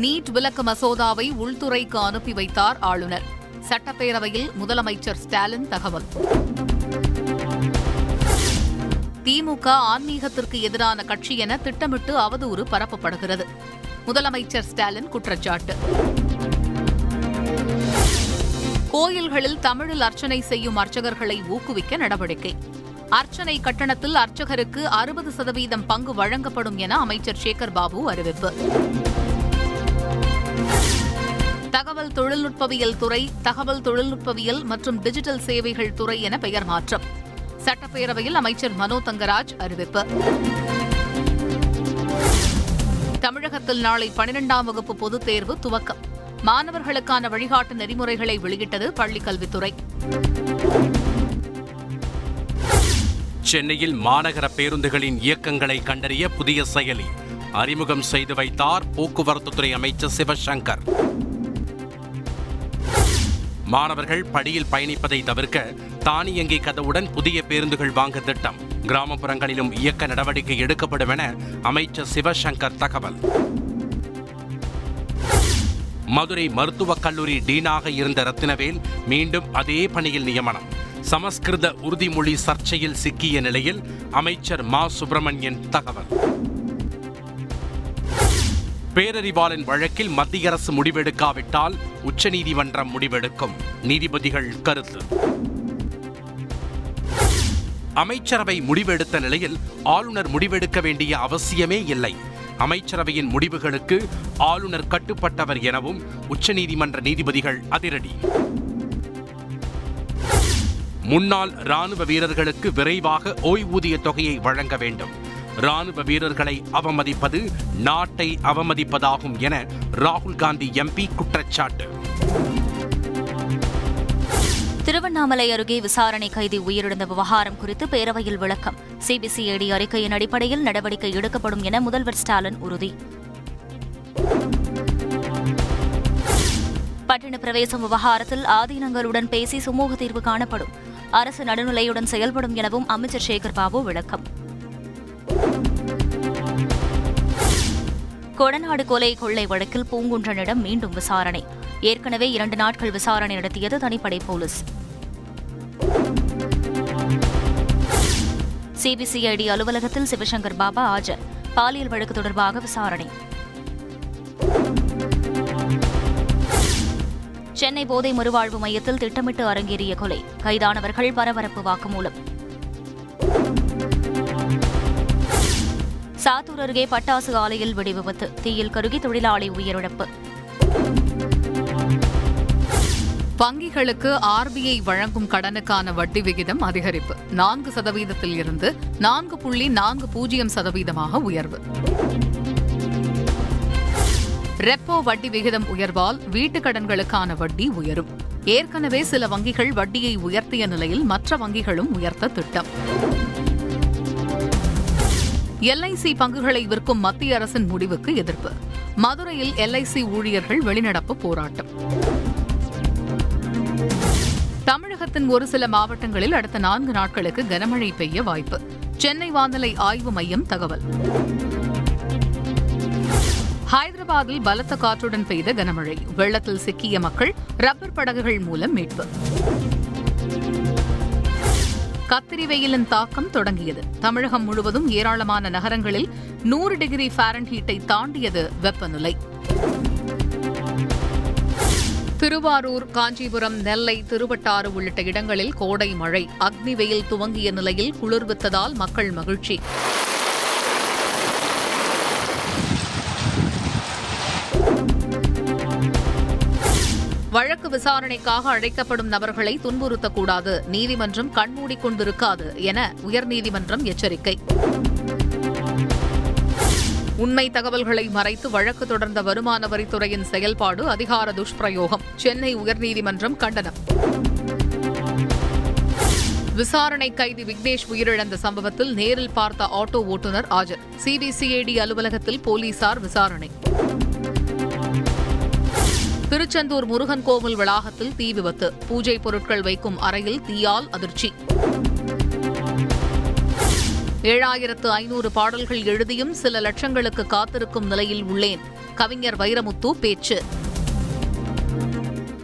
NEET விலக்கு மசோதாவை உள்துறைக்கு அனுப்பி வைத்தார் ஆளுநர். சட்டப்பேரவையில் முதலமைச்சர் ஸ்டாலின் தகவல். திமுக ஆன்மீகத்திற்கு எதிரான கட்சி என திட்டமிட்டு அவதூறு பரப்பப்படுகிறது. முதலமைச்சர் ஸ்டாலின் குற்றச்சாட்டு. கோயில்களில் தமிழில் அர்ச்சனை செய்யும் அர்ச்சகர்களை ஊக்குவிக்க நடவடிக்கை. அர்ச்சனை கட்டணத்தில் அர்ச்சகருக்கு அறுபது சதவீதம் பங்கு வழங்கப்படும் என அமைச்சர் சேகர் பாபு அறிவிப்பு. தகவல் தொழில்நுட்பவியல் துறை தகவல் தொழில்நுட்பவியல் மற்றும் டிஜிட்டல் சேவைகள் துறை என பெயர் மாற்றம். சட்டப்பேரவையில் அமைச்சர் மனோ தங்கராஜ் அறிவிப்பு. தமிழகத்தில் நாளை பனிரெண்டாம் வகுப்பு பொதுத் தேர்வு துவக்கம். மாணவர்களுக்கான வழிகாட்டு நெறிமுறைகளை வெளியிட்டது பள்ளிக் கல்வித்துறை சென்னையில் மாநகர பேருந்துகளின் இயக்கங்களை கண்டறிய புதிய செயலி. அறிமுகம் செய்து வைத்தார் போக்குவரத்துத்துறை அமைச்சர் சிவசங்கர். மாணவர்கள் படியில் பயணிப்பதை தவிர்க்க தானியங்கி கதவுடன் புதிய பேருந்துகள் வாங்க திட்டம். கிராமப்புறங்களிலும் இயக்க நடவடிக்கை எடுக்கப்படும் என அமைச்சர் சிவசங்கர் தகவல். மதுரை மருத்துவக் கல்லூரி டீனாக இருந்த ரத்தினவேல் மீண்டும் அதே பணியில் நியமனம். சமஸ்கிருத உறுதிமொழி சர்ச்சையில் சிக்கிய நிலையில் அமைச்சர் மா. சுப்பிரமணியன் தகவல். பேரறிவாளன் வழக்கில் மத்திய அரசு முடிவெடுக்காவிட்டால் உச்சநீதிமன்றம் முடிவெடுக்கும். நீதிபதிகள் கருத்து. அமைச்சரவை முடிவெடுத்த நிலையில் ஆளுநர் முடிவெடுக்க வேண்டிய அவசியமே இல்லை. அமைச்சரவையின் முடிவுகளுக்கு ஆளுநர் கட்டுப்பட்டவர் எனவும் உச்சநீதிமன்ற நீதிபதிகள் அதிரடி. முன்னாள் ராணுவ வீரர்களுக்கு விரைவாக ஓய்வூதிய தொகையை வழங்க வேண்டும். ராணுவ வீரர்களை அவமதிப்பது நாட்டை அவமதிப்பதாகும் என ராகுல் காந்தி எம்பி குற்றச்சாட்டு. திருவண்ணாமலை அருகே விசாரணை கைதி உயிரிழந்த விவகாரம் குறித்து பேரவையில் விளக்கம். சிபிசிஐடி அறிக்கையின் அடிப்படையில் நடவடிக்கை எடுக்கப்படும் என முதல்வர் ஸ்டாலின் உறுதி. பட்டின பிரவேசம் விவகாரத்தில் ஆதீனங்களுடன் பேசி சுமூக தீர்வு காணப்படும். அரசு நடுநிலையுடன் செயல்படும் எனவும் அமைச்சர் சேகர் பாபு விளக்கம். கொடநாடு கொலை கொள்ளை வழக்கில் பூங்குன்றனிடம் மீண்டும் விசாரணை. ஏற்கனவே இரண்டு நாட்கள் விசாரணை நடத்தியது தனிப்படை போலீஸ். சிபிசிஐடி அலுவலகத்தில் சிவசங்கர் பாபா ஆஜர். பாலியல் வழக்கு தொடர்பாக விசாரணை. சென்னை போதை மறுவாழ்வு மையத்தில் திட்டமிட்டு அரங்கேறிய கொலை. கைதானவர்கள் பரபரப்பு வாக்குமூலம். சாத்தூர் அருகே பட்டாசு ஆலையில் வெடிவிபத்து. தீயில் கருகி தொழிலாளி உயிரிழப்பு. வங்கிகளுக்கு ஆர்பிஐ வழங்கும் கடனுக்கான வட்டி விகிதம் அதிகரிப்பு. நான்கு சதவீதத்தில் இருந்து நான்கு புள்ளி நான்கு பூஜ்ஜியம் சதவீதமாக உயர்வு. ரெப்போ வட்டி விகிதம் உயர்வால் வீட்டுக் கடன்களுக்கான வட்டி உயரும். ஏற்கனவே சில வங்கிகள் வட்டியை உயர்த்திய நிலையில் மற்ற வங்கிகளும் உயர்த்த திட்டம். எல்ஐசி பங்குகளை விற்கும் மத்திய அரசின் முடிவுக்கு எதிர்ப்பு. மதுரையில் எல்ஐசி ஊழியர்கள் வெளிநடப்பு போராட்டம். தமிழகத்தின் ஒரு சில மாவட்டங்களில் அடுத்த நான்கு நாட்களுக்கு கனமழை பெய்ய வாய்ப்பு. சென்னை வானிலை ஆய்வு மையம் தகவல். ஹைதராபாத்தில் பலத்த காற்றுடன் பெய்த கனமழை. வெள்ளத்தில் சிக்கிய மக்கள் ரப்பர் படகுகள் மூலம் மீட்பு. கத்திரி வெயிலின் தாக்கம் தொடங்கியது. தமிழகம் முழுவதும் ஏராளமான நகரங்களில் நூறு டிகிரி ஃபாரன்ஹீட்டை தாண்டியது வெப்பநிலை. திருவாரூர் காஞ்சிபுரம் நெல்லை திருவட்டாறு உள்ளிட்ட இடங்களில் கோடை மழை. அக்னி வெயில் துவங்கிய நிலையில் குளிர்வித்ததால் மக்கள் மகிழ்ச்சி. வழக்கு விசாரணைக்காக அழைக்கப்படும் நபர்களை துன்புறுத்தக்கூடாது. நீதிமன்றம் கண்மூடிக்கொண்டிருக்காது என உயர்நீதிமன்றம் எச்சரிக்கை. உண்மை தகவல்களை மறைத்து வழக்கு தொடர்ந்த வருமான வரித்துறையின் செயல்பாடு அதிகார துஷ்பிரயோகம். சென்னை உயர்நீதிமன்றம் கண்டனம். விசாரணை கைதி விக்னேஷ் உயிரிழந்த சம்பவத்தில் நேரில் பார்த்த ஆட்டோ ஓட்டுநர் ஆஜர். சிபிசிஐடி அலுவலகத்தில் போலீசார் விசாரணை. திருச்செந்தூர் முருகன் கோவில் வளாகத்தில் தீ விபத்து. பூஜை பொருட்கள் வைக்கும் அறையில் தீயால் அதிர்ச்சி. ஏழாயிரத்து ஐநூறு பாடல்கள் எழுதியும் சில லட்சங்களுக்கு காத்திருக்கும் நிலையில் உள்ளேன். கவிஞர் வைரமுத்து பேச்சு.